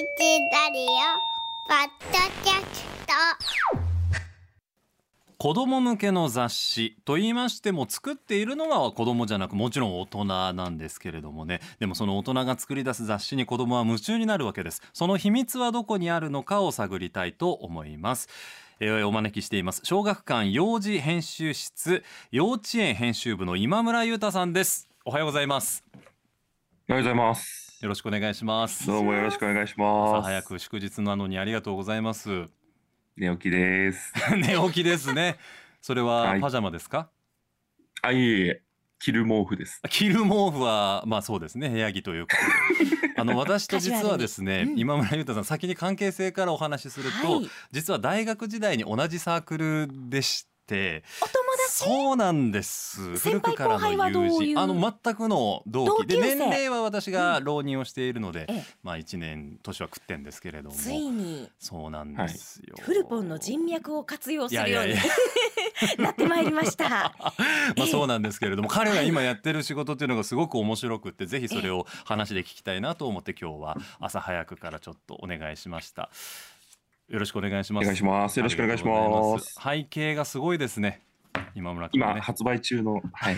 ラリオポッドキャスト。子供向けの雑誌と言いましても作っているのは子供じゃなくもちろん大人なんですけれどもね。でもその大人が作り出す雑誌に子供は夢中になるわけです。その秘密はどこにあるのかを探りたいと思います。えーお招きしています。小学館幼児編集室。幼稚園編集部の今村裕太さんです。おはようございます。おはようございます。よろしくお願いします。どうもよろしくお願いし朝ます。早く祝日なのにありがとうございます。寝起きです。寝起きですね。それははい。パジャマですか、あ、いえいえ、着る毛布です。着る毛布はまあそうですね。部屋着ということで。あの 私と実はですね、うん。今村優太さん先に関係性からお話しすると、はい。実は大学時代に同じサークルでしてお友達？そうなんです。古先輩くからの後輩はどう友いう人あの全くの同期。で同級生？年齢は私が浪人をしているので、ええ。まあ1年年は食ってんですけれども。ついに。そうなんですよ、フルポンの人脈を活用するように なってまいりました。まあそうなんですけれども彼が今やってる仕事っていうのがすごく面白くってぜひそれを話で聞きたいなと思って今日は朝早くからちょっとお願いしました。よろしくお願いします。お願いします。よろしくお願いし。ます。背景がすごいですね今村君ね今発売中の、はい、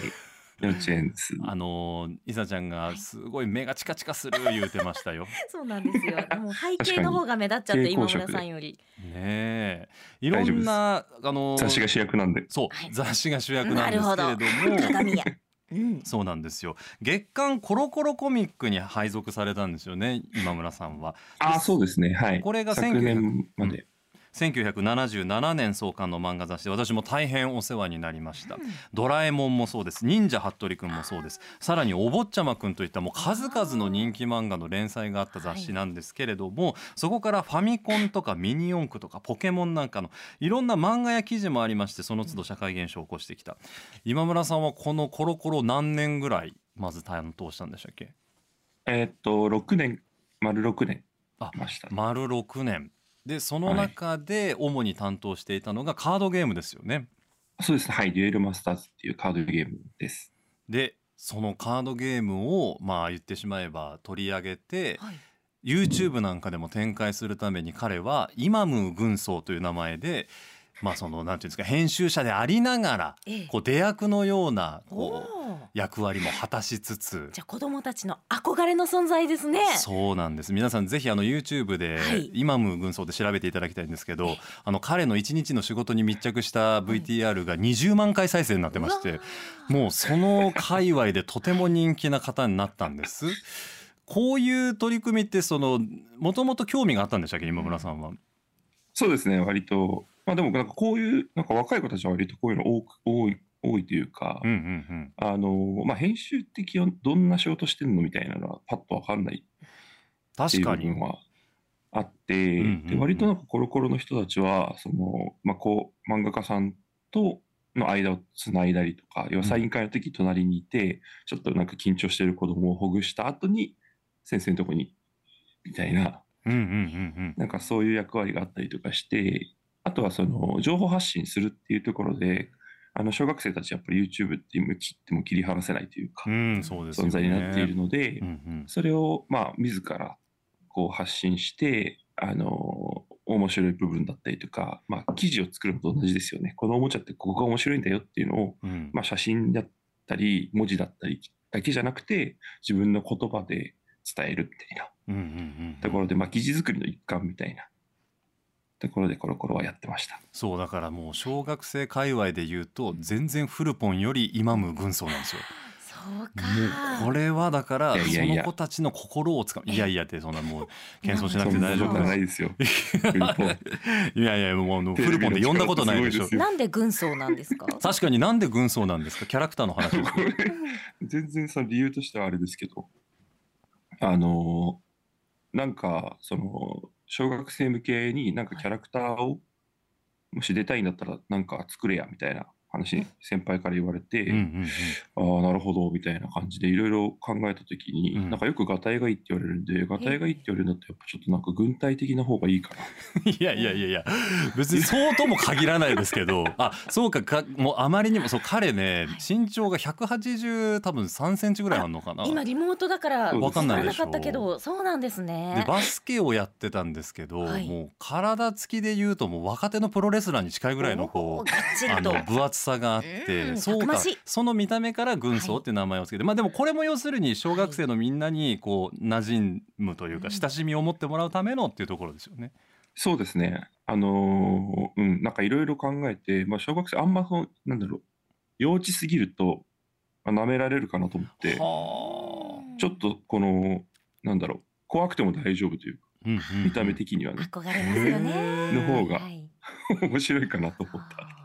幼稚園です。あのーいさちゃんがすごい目がチカチカする言うてましたよね そうなんですよ。もう背景の方が目立っちゃって今村さんより。えいろんなあのー雑誌が主役なんで。そう、はい雑誌が主役なんですけれども鏡や。うん。そうなんですよ月刊コロコロコミックに配属されたんですよね今村さんはあ、そうですね。はい。これが昨1900年まで。1977年創刊の漫画雑誌で私も大変お世話になりました、ドラえもんもそうです。忍者ハットリくんもそうです。さらにお坊ちゃまくんといったもう数々の人気漫画の連載があった雑誌なんですけれども、そこからファミコンとかミニ四駆とかポケモンなんかのいろんな漫画や記事もありましてその都度社会現象を起こしてきた。今村さんはこのコロコロ何年ぐらいまず担当したんでしたっけ？えーっと、6年、丸6年。ました。丸6年でその中で主に担当していたのがカードゲームですよね。そうですね。はい。デュエルマスターズっていうカードゲームです。でそのカードゲームをまあ言ってしまえば取り上げて、はい YouTube なんかでも展開するために彼はイマムー軍曹という名前でまあそのなんていうんですか編集者でありながらええこう出役のようなおこうお。役割も果たしつつじゃあ子供たちの憧れの存在ですね。そうなんです皆さんぜひあの YouTube ではいイマム軍曹で調べていただきたいんですけど、あの彼の一日の仕事に密着した VTR が20万回再生になってまして、もうその界隈でとても人気な方になったんです。こういう取り組みってそのもともと興味があったんでしたっけ今村さんは？そうですね。割と。まあでも、なんかこういう、なんか若い子たちは割とこういうの多く、多い、多いというか、うんうんあの、まあ、編集的どんな仕事してんのみたいなのはパッとわかんないうん、ってい確かにう部分。はあって、んうんうんで割となんかコロコロの人たちは、その、まあ、こう、漫画家さんとの間をつないだりとか、要はサイン会の時隣にいて、ちょっとなんか緊張してる子供をほぐした後に、先生のとこに、みたいな、うんうんうんうん。なんかそういう役割があったりとかして、あとはその、情報発信するっていうところで、あの、小学生たちやっぱり YouTube って今切っても切り離せないというかう、んそうですよね。存在になっているので、うんうんそれを、まあ、自ら、こう発信して、あの、面白い部分だったりとか、まあ、記事を作るのと同じですよね。このおもちゃってここが面白いんだよっていうのを、うんまあ、写真だったり、文字だったりだけじゃなくて、自分の言葉で伝えるみたいなところで、まあ、記事作りの一環みたいなところでコロコロはやってました。そうだからもう小学生界隈で言うと全然フルポンよりイマム軍曹なんですよ。そうか。もうこれはだからその子たちの心をつかむいやいやってそんなもう謙遜しなくて大丈夫でないですよ。いやいやもうフルポンで呼んだことないでしょなんで軍曹なんですか？確かになんで軍曹なんですか？キャラクターの話全然その理由としてはあれですけど、あの、なんか、その、小学生向けになんかキャラクターを、もし出たいんだったらなんか作れや、みたいな。話、先輩から言われて、うんうんうん。ああ、なるほど、みたいな感じでいろいろ考えたときに、うん。なんかよくガタイがいいって言われるんで、ガタイがいいって言われるんだと、やっぱちょっとなんか軍隊的な方がいいかな。いやいやいやいや別にそうとも限らないですけど あそうかかもうあまりにもそう彼ね身長が180多分3センチぐらいあるのかな。今リモートだからわかんないでしょわかったけどそうなんですでね。バスケをやってたんですけど、はい。もう体つきで言うともう若手のプロレスラーに近いぐらいのおこうあの分厚さがあって、うんそうかその見た目から軍曹っていう名前をつけて、まあでもこれも要するに小学生のみんなにこう馴染むというかうん親しみを持ってもらうためのっていうところですよね。そうですね。あのーうん、なんかいろいろ考えて、まあ、小学生、あんまその、なんだろう、幼稚すぎると、まあ、舐められるかなと思って、はちょっとこの、なんだろう、怖くても大丈夫というか、あ、うんうんうん見た目的にはね、憧れますよね。の方がはい 面白いかなと思った。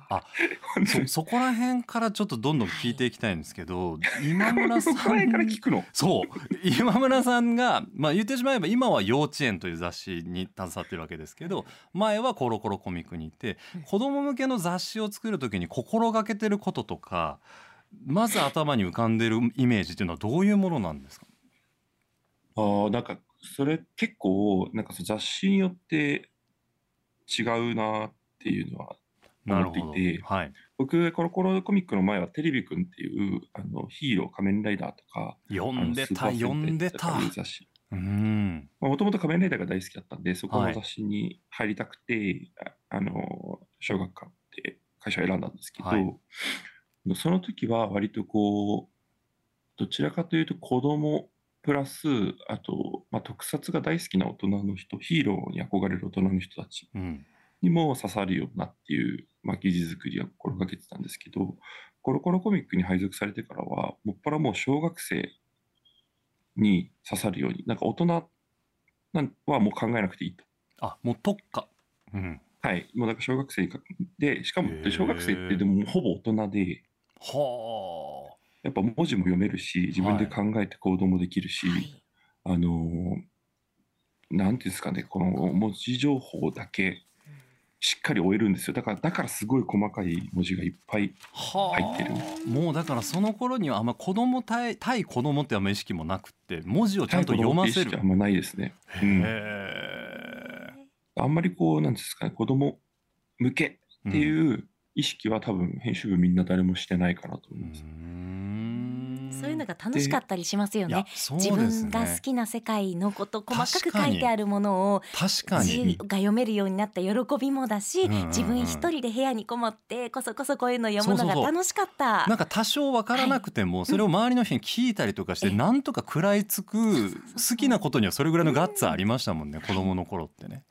そそこら辺からちょっとどんどん聞いていきたいんですけど 今村さん聞くの？そう。今村さんが、まあ、言ってしまえば今は幼稚園という雑誌に携わってるわけですけど前はコロコロコミックにいてうん。子供向けの雑誌を作る時に心がけてることとかまず頭に浮かんでるイメージっていうのはどういうものなんですか？ああ、なんか、それ結構、なんか雑誌によって違うなっていうのは思っていて、はい、僕、コロコロコミックの前はテレビくんっていう、あの、ヒーロー、仮面ライダーとか、読んでた読んでたいう雑誌。うん。もともと仮面ライダーが大好きだったんで、そこはい。の雑誌に入りたくて、ああの、小学館って会社を選んだんですけど、はい。その時は割とこう、どちらかというと子供プラス、あと、まあ、特撮が大好きな大人の人、ヒーローに憧れる大人の人たちうんにも刺さるようなっていう、まあ、記事作りは心がけてたんですけど、コロコロコミックに配属されてからは、もっぱらもう小学生に刺さるように、なんか大人なんはもう考えなくていいと。あもう特化、うん、はい。もうなんか小学生かで、しかも小学生ってでもほぼ大人で、はあ。やっぱ文字も読めるし、自分で考えて行動もできるし、はい。あのーなんていうんですかね、この文字情報だけしっかり終えるんですよ。だから、だからすごい細かい文字がいっぱい。は入ってるもうだからその頃にはあんま子供対対子供ってあんま意識もなくって文字をちゃんと読ませるあんまないですね。うんへあんまりこう、なんですかね、子供向けえっていう意識は多分編集部みんな誰もしてないかなと思います。んそういうのが楽しかったりしますよね。そう自分が好きな世界のこと細かく書いてあるものを確か字にが読めるようになった喜びもだし、うんうんうん。自分一人で部屋にこもってこそこそこういうの読むのが楽しかった。なんか多少わからなくてもそれを周りの人に聞いたりとかしてうん。なんとか食らいつく好きなことにはそれぐらいのガッツありましたもんね子供の頃ってね。は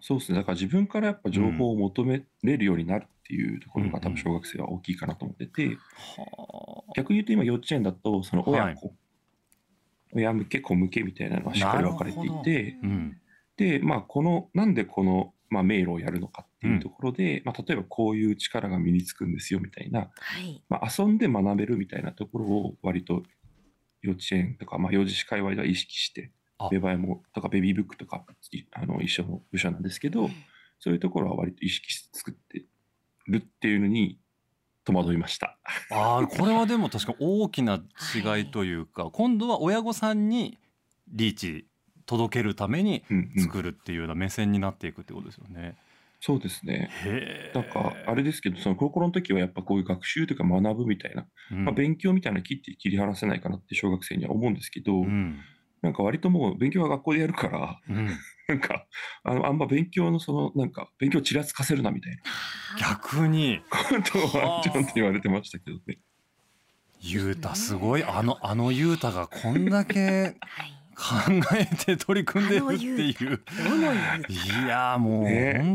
そうですね。だから自分からやっぱ情報を求めれるようになるっていうところが多分小学生は大きいかなと思ってて、あは逆に言うと今幼稚園だとその親子、親向け子向けみたいなのはしっかり分かれていなてあうん。でまあこのなんでこの、まあ、迷路をやるのかっていうところで、まあ、例えばこういう力が身につくんですよみたいな、はい。まあ、遊んで学べるみたいなところを割と幼稚園とか、まあ、幼児史界隈では意識してあ芽生えもとかベビーブックとかいあの一緒の部署なんですけど、そういうところは割と意識して作ってるっていうのに戸惑いました。あーこれはでも確か大きな違いというか、今度は親御さんにリーチ届けるためにうんうん。作るっていうような目線になっていくってことですよね。そうですね。なんか、あれですけど、その高校の時はやっぱこういう学習というか学ぶみたいな、うん、まあ、勉強みたいなの切って切り離せないかなって小学生には思うんですけど、うんなんか割ともう勉強は学校でやるから、うん、なんか、あの、あんま勉強のその、なんか、勉強ちらつかせるなみたいな。逆に。ことはちょっと言われてましたけどね。ゆうたすごい。あのあのゆうたがこんだけ はい。考えて取り組んでるっていう。いやもう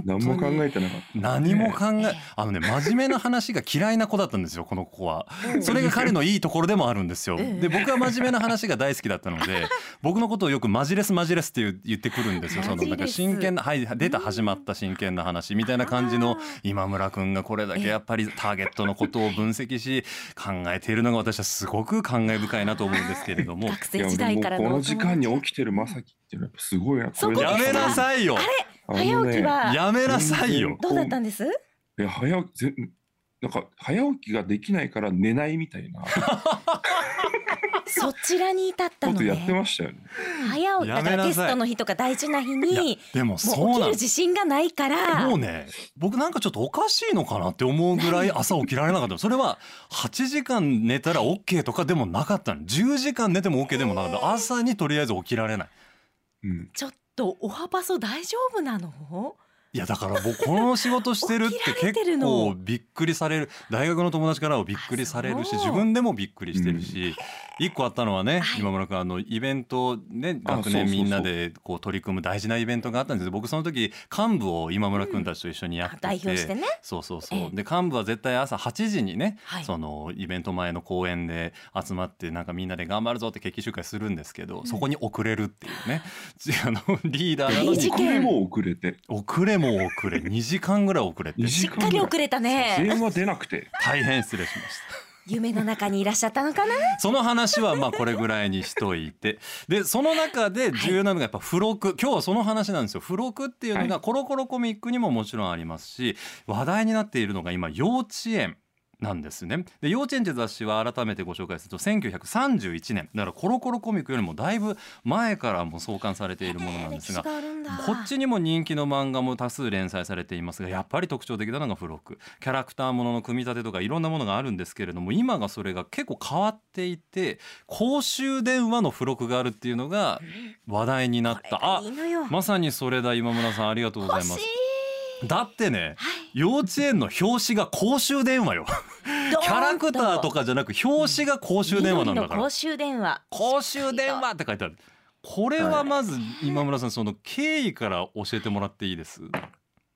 何も考えてなかった。何も考えええ。あのね真面目な話が嫌いな子だったんですよこの子は。それが彼のいいところでもあるんですよ。ええ。で僕は真面目な話が大好きだったので 僕のことをよくマジレスマジレスって言ってくるんですよ。そのなんか真剣なはい出た始まった真剣な話みたいな感じの今村君がこれだけやっぱりターゲットのことを分析し考えているのが私はすごく感慨深いなと思うんですけれども。学生時代からのこの時間に起きてるまさきっていうのはやっぱすごいな。そこやめなさいよ。あのね早起きは？やめなさいよ。どうだったんです？いや、早起き、ぜなんか早起きができないから寝ないみたいな そちらに至ったのことやってね。ましたよね。早起きだからテストの日とか大事な日にでももそううなん起きる自信がないから。もうね僕なんかちょっとおかしいのかなって思うぐらい 朝起きられなかったそれは8時間寝たら OK とかでもなかったの。10時間寝ても OK でもなかった朝にとりあえず起きられない。うん、ちょっとおはパソ大丈夫なの？いやだから僕この仕事してるって結構びっくりされる。大学の友達からはびっくりされるし自分でもびっくりしてるし。一個あったのはねはい。今村君あのイベントね学年みんなでこう取り組む大事なイベントがあったんです。けど僕その時幹部を今村君たちと一緒にやってて。代表してね。そうそうそう、ええ。で幹部は絶対朝8時にね、はい。そのイベント前の公園で集まってなんかみんなで頑張るぞって決起集会するんですけど、そこに遅れるっていうね。あのリーダーなのに。遅れて。遅れも遅れ2時間ぐらい遅れて。2しっかり遅れたね。電話出なくて。大変失礼しました。夢の中にいらっしゃったのかな？その話はまあこれぐらいにしといて。でその中で重要なのがやっぱ付録。今日はその話なんですよ。付録っていうのがはコロコロコミックにももちろんありますし話題になっているのが今幼稚園なんですね。で幼稚園って雑誌は改めてご紹介すると1931年。だからコロコロコミックよりもだいぶ前からもう創刊されているものなんですがこっちにも人気の漫画も多数連載されていますがやっぱり特徴的なのが付録。キャラクターものの組み立てとかいろんなものがあるんですけれども今がそれが結構変わっていて公衆電話の付録があるっていうのが話題になった。あ。まさにそれだ今村さん。ありがとうございますだってね幼稚園の表紙が公衆電話よ。キャラクターとかじゃなく表紙が公衆電話なんだから。緑の公衆電話。公衆電話って書いてある。これはまず今村さんその経緯から教えてもらっていいです？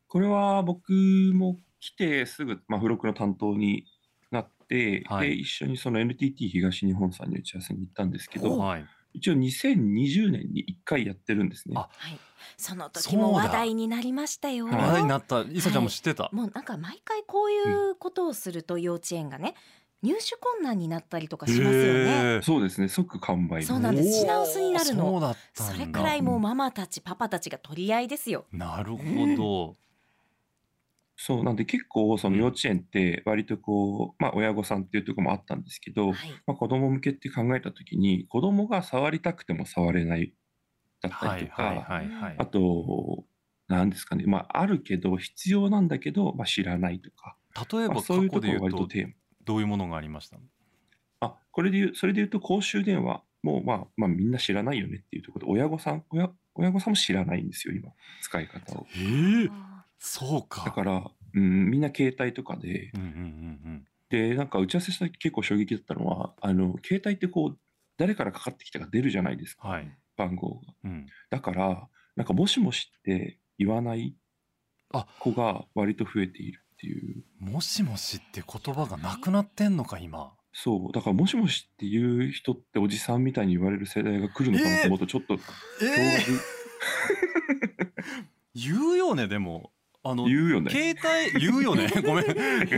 これは僕も来てすぐ、まあ、付録の担当になって、はい。で一緒にその NTT 東日本さんに打ち合わせに行ったんですけどはい一応2020年に1回やってるんですね。あはい。その時も話題になりましたよ。はい話題になった。い。さちゃんも知ってた、もうなんか毎回こういうことをすると幼稚園がね入手困難になったりとかしますよね。そうですね。即完売。そうなんです。品薄になるの。そうだったんだ。それくらいもうママたちパパたちが取り合いですよ。なるほど、そうなんで結構その幼稚園って割とこう、まあ、親御さんっていうところもあったんですけど、はい。まあ、子供向けって考えた時に子供が触りたくても触れないだったはいりとか、はいはいはいあと何ですかね、まあ、あるけど必要なんだけど、まあ、知らないとか、例えまあ、そういうころが割ととテーマ。どういうものがありました？あこれで言うそれで言うと公衆電話もまあまあみんな知らないよねっていうところで親御さん親親御さんも知らないんですよ今使い方を。ええそうか。だから、うん、みんな携帯とかで。うんうんうんでなんか打ち合わせした時結構衝撃だったのはあの携帯ってこう誰からかかってきたか出るじゃないですか。うんはい、番号が。うん、だからなんかもしもしって言わないあ。子が割と増えているっていう。もしもしって言葉がなくなってんのか今。そう。だからもしもしっていう人っておじさんみたいに言われる世代が来るのかなと思うとちょっとえ驚愕 言うよねでもあの言うよね。携帯言うよね。ごめん。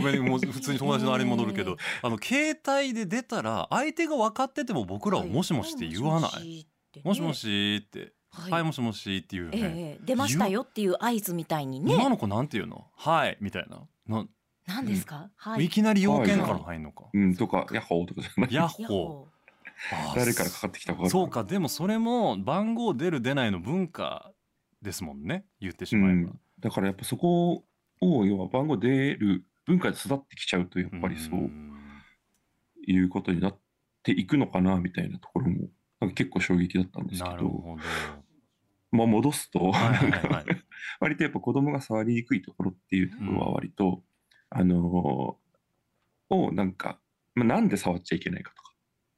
ごめんもう普通に友達のあれに戻るけど。あの携帯で出たら相手が分かってても僕らはもしもしって言わない、もしもしって、はい。はい、もしもしって言うよええね、ええ。出ましたよっていう合図みたいにね。今の子なんて言うの？はいみたいな。な、何ですか、はい。いきなり要件から入んのか、うんとかヤッホーとかじゃない。ヤッヤッホホー。誰からかかってきたかそうか。でもそれも番号出る出ないの文化ですもんね。言ってしまえば、うんだからやっぱそこを要は番号出る文化で育ってきちゃうとやっぱりそううんいうことになっていくのかなみたいなところもなんか結構衝撃だったんですけどなるほまあ戻すと、割とやっぱ子供が触りにくいところっていうところは割と、あのーをなんか、まあ、なんで触っちゃいけないかとか、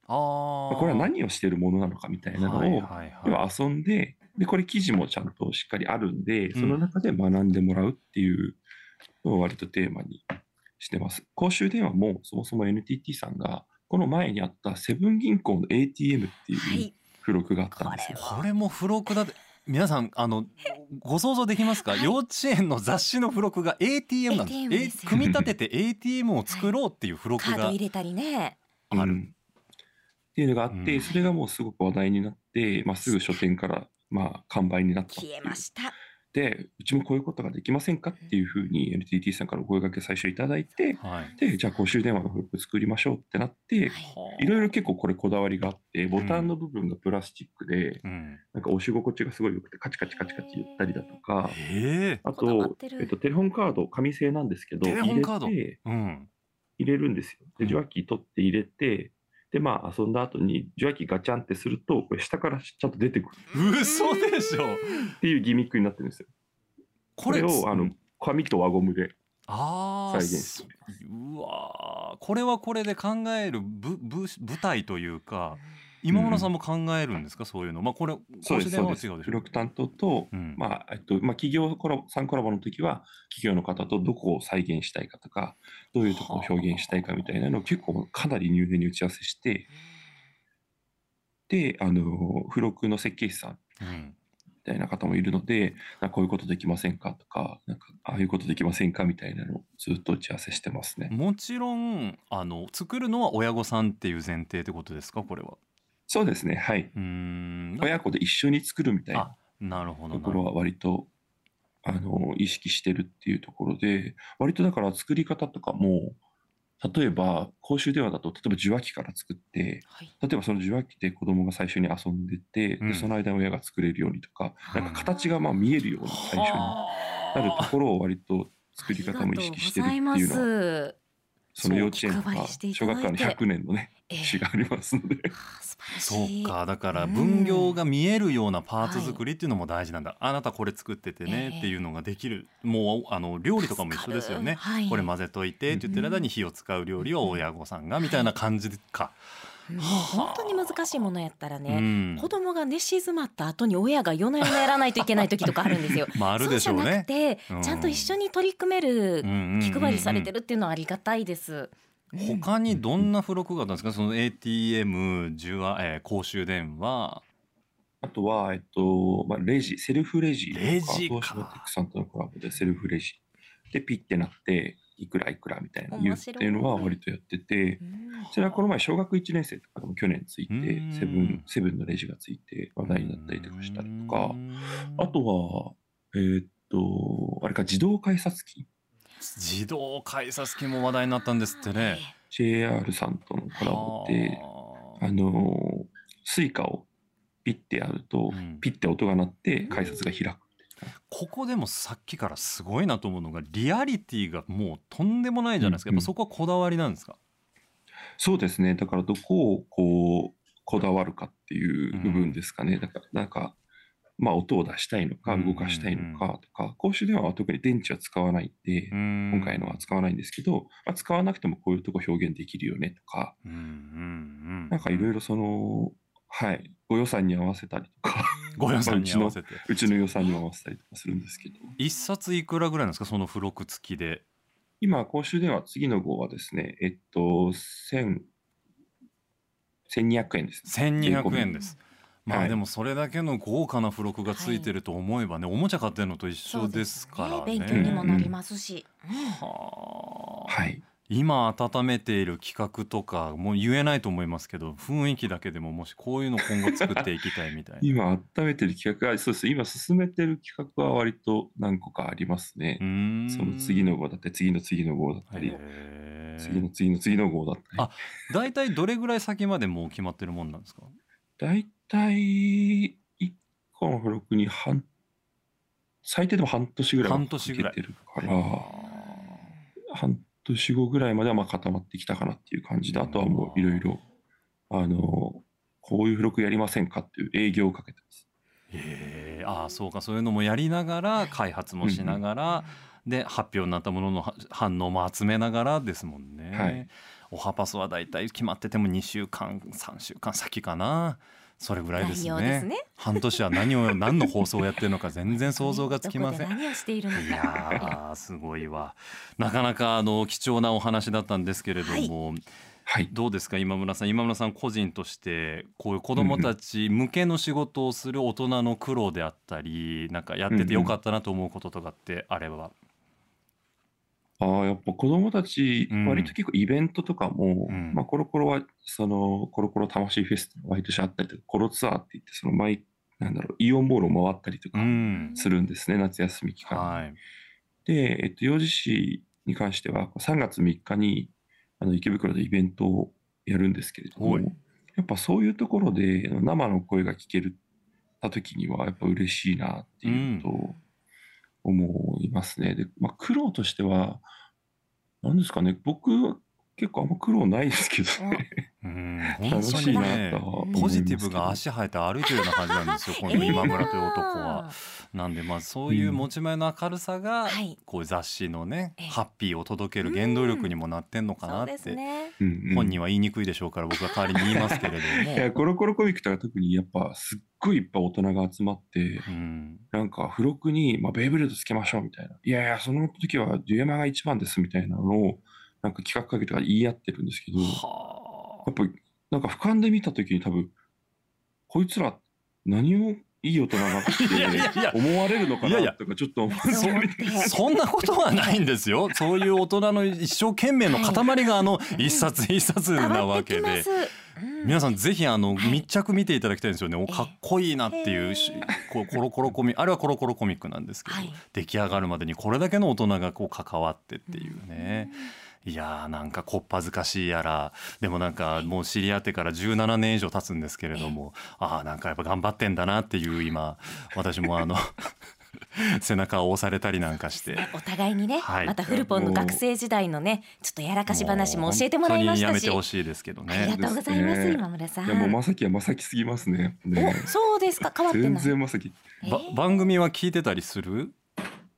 あこれは何をしてるものなのかみたいなのを、要は遊んででこれ記事もちゃんとしっかりあるんで、ん。その中で学んでもらうっていうのを割とテーマにしてます。公衆電話もそもそも NTT さんがこの前にあったセブン銀行の ATM っていうはい。付録があったんですよ。これも付録だって皆さんあのご想像できますか、はい。幼稚園の雑誌の付録が ATM なんです。ATM です組み立てて ATM を作ろうっていう付録カードが入れたりね。ある。うん。っていうのがあって、うん。それがもうすごく話題になって、まあ、すぐ書店からまあ完売になった消えました。て、うちもこういうことができませんかっていうふうに NTT さんからお声掛け最初いただいて、はい。で、じゃあ公衆電話の付録作りましょうってなって、い。ろいろ結構これこだわりがあって、ボタンの部分がプラスチックで、うん。なんか押し心地がすごい良くて、カチカチカチカチ言ったりだとか、ええ。あとえっと、テレホンカード、紙製なんですけど、入れて、うん。入れるんですよ。で、うん。受話器取って入れて、で、まあ遊んだ後に受話器ガチャンってすると、これ下からちゃんと出てくる。嘘でしょ。っていうギミックになってるんですよ。これを、あの、紙と輪ゴムでああ再現してうわー。これはこれで考えるぶぶ舞台というか今村さんも考えるんですか、そういうの。まあこれそうです、そうです。担当と、うん。まあ、えっと、まあ、企業コラボ、3コラボの時は、企業の方とどこを再現したいかとか、どういうところを表現したいかみたいなのを結構かなり入念に打ち合わせして、で、あの、付録の設計士さんうん。みたいな方もいるので、なこういうことできませんかとか、なんか、ああいうことできませんかみたいなのをずっと打ち合わせしてますね。もちろんあの作るのは親御さんっていう前提ってことですか？これはそうですね、はい。うーん。親子で一緒に作るみたいなところは割と、あの、意識してるっていうところで、割とだから作り方とかも、例えば公衆電話だと、例えば受話器から作って、はい。例えばその受話器で子供が最初に遊んでて、うん。でその間に親が作れるようにとか、なんか形がまあ見えるように最初にはなるところを割と作り方も意識してるっていうのは、その幼稚園とか小学校の100年のね、ええ。歴史がありますので。あーそうかだからうん。分業が見えるようなパーツ作りっていうのも大事なんだ、あなたこれ作っててええ。ねっていうのができる、もうあの料理とかも一緒ですよね、はい。これ混ぜといてって言ってる間に火を使う料理を親御さんがみたいな感じか、もう本当に難しいものやったらうね、ん子供が寝静まった後に親が夜な夜なやらないといけない時とかあるんですよ。まああるでしょうそうじゃなくね。て、うんちゃんと一緒に取り組める気配りされてるっていうのはありがたいです。うん他にどんな付録があったんですか？その ATM 受話、えー公衆電話あとは、えっと、まあ、レジ、セルフレジとか。レジか東芝テックさんとのコラボでセルフレジ。で、ピッてなって、いくらいくらみたいな言うっていうのは割とやってて、うん。それはこの前小学1年生とかでも去年ついてうん、セブン、セブンのレジがついて話題になったりとかしたりとか、あとは、えーっと、あれか、自動改札機？自動改札機も話題になったんですってね。JR さんとのコラボで、はあ。の、 Suica をピッてやると、うん。ピッて音が鳴って改札が開く。ここでもさっきからすごいなと思うのがリアリティがもうとんでもないじゃないですか、うんやっぱそこはこだわりなんですか、そうですね。だからどこをこう、こだわるかっていう部分ですかね。だから、なんか、まあ音を出したいのか、うん動かしたいのかとか、公衆電話は特に電池は使わないんで、今今回のは使わないんですけど、まあ、使わなくてもこういうとこ表現できるよねとか、うんうんうん。なんかいろいろその、はい、ご予算に合わせたりとか、ご予算に合わせて。うちの予算に合わせたりとかするんですけど、一冊いくらぐらいなんですかその付録付きで？今、公衆電話、次の号はですね、えっと、1000 1200円ですね。1200円です。まあはい。でもそれだけの豪華な付録がついてると思えばね、おもちゃ買ってるのと一緒ですからね。勉強にもなりますし。はあ。はい。今温めている企画とかもう言えないと思いますけど雰囲気だけでももしこういうの今後作っていきたいみたいな。今、温めてる企画が、そうです。今、進めてる企画は割と何個かありますね。その次の号だったり、次の次の号だったり、次の次の次の号だったり。あ大体どれぐらい先までもう決まってるもんなんですか？大体、1個の付録に半、最低でも半年ぐらいは半年ぐらいかけてるから、半年後ぐらいまではまあ固まってきたかなっていう感じで、あとはもういろいろ、あの、こういう付録やりませんかっていう営業をかけてます。へえああそうかそういうのもやりながら開発もしながら、で発表になったもののは反応も集めながらですもんね。はい。オハパスはだいたい決まってても2週間3週間先かなそれぐらいですね。すね。半年は何を何の放送をやってるのか全然想像がつきません。どこで何をしているのいか。やーすごいわ。なかなかあの貴重なお話だったんですけれども、はい。どうですか今村さん？今村さん個人としてこういう子どもたち向けの仕事をする大人の苦労であったりなんかやっててよかったなと思うこととかってあれば、ああ、やっぱ子供たち、うん。割と結構イベントとかも、うん。まあコロコロは、その、コロコロ魂フェス毎年あったりとか、コロツアーって言って、その毎、なんだろう、イオンモールを回ったりとうかん。するんですね、夏休み期間に。はい。で、えっと、幼児市に関しては、3月3日に、あの、池袋でイベントをやるんですけれども、はい。やっぱそういうところで生の声が聞けるた時には、やっぱ嬉しいなっていうと思いますね。で、まあ、苦労としては、何ですかね、僕は結構あんま苦労ないですけどね。うん。楽本当しいなにねとは思いますけど。ポジティブが足生えて歩いてるような感じなんですよ この今村という男は。なんでまあそういう持ち前の明るさがはい。こう雑誌のねええ。ハッピーを届ける原動力にもなってんのかなって本人は言いにくいでしょうから僕は代わりに言いますけれど いや、も。コロコロコミックとか特にやっぱすっごいいっぱい大人が集まって、うん。なんか付録に、まあ、ベイブレードつけましょうみたいな。いやいや、その時はデュエマが一番ですみたいなのを、なんか企画会議とかで言い合ってるんですけど、やはっぱなんか俯瞰で見た時に多分、こいつら何をいい大人がっいやいやいや。て思われるのかいやいや。なとかちょっと思 そんなことはないんですよ。そういう大人の一生懸命の塊があの一冊一冊なわけで。皆さんぜひあのはい密着見ていただきたいんですよね。かっこいいなっていうこうコロコロコミあれはコロコロコミックなんですけど、はい。出来上がるまでにこれだけの大人がこう関わってっていうね。いやーなんかこっぱずかしいやら。でもなんかもう知り合ってから17年以上経つんですけれどもああなんかやっぱ頑張ってんだなっていう今私もあの 背中を押されたりなんかして。お互いにね、はい。またフルポンの学生時代のねちょっとやらかし話も教えてもらいましたし。やめてほしいですけどありねがとうございますね。今村さん。いや、もうまさきはまさきすぎますね。ねおそうですか？変わって全ない。然まさき。ば番組は聞いてたりする？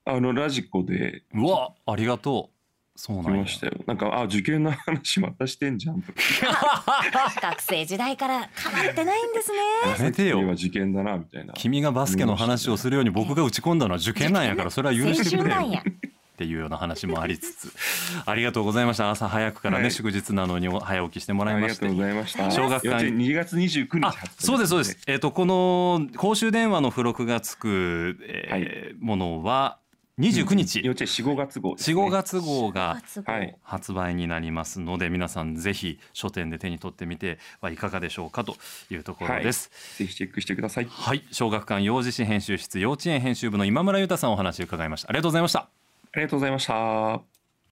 あの、ラジコで。うわありがとうそう来なんしたよ。なんか、あ、受験の話またしてんじゃんとか。学生時代から変わってないんですね。やめてよ。まさきは受験だな、みたいな。君がバスケの話をするように僕が打ち込んだのは受験なんやからそれは許してくれよ。青春なんや。っていうような話もありつつ。ありがとうございました。朝早くからね、はい祝日なのに早起きしてもらいまして。ありがとうございました。小学館。幼稚園2月29日あ発売そうですそうです。えっ、とこの公衆電話の付録がつく、えーものは29日、幼稚園4、5月号です、4、ね。5月号が発売になりますので皆さんぜひ書店で手に取ってみてはいかがでしょうかというところです。ぜひチェックしてください。はい、小学館幼児誌編集室幼稚園編集部の今村裕太さんお話を伺いました。ありがとうございました。ありがとうございました。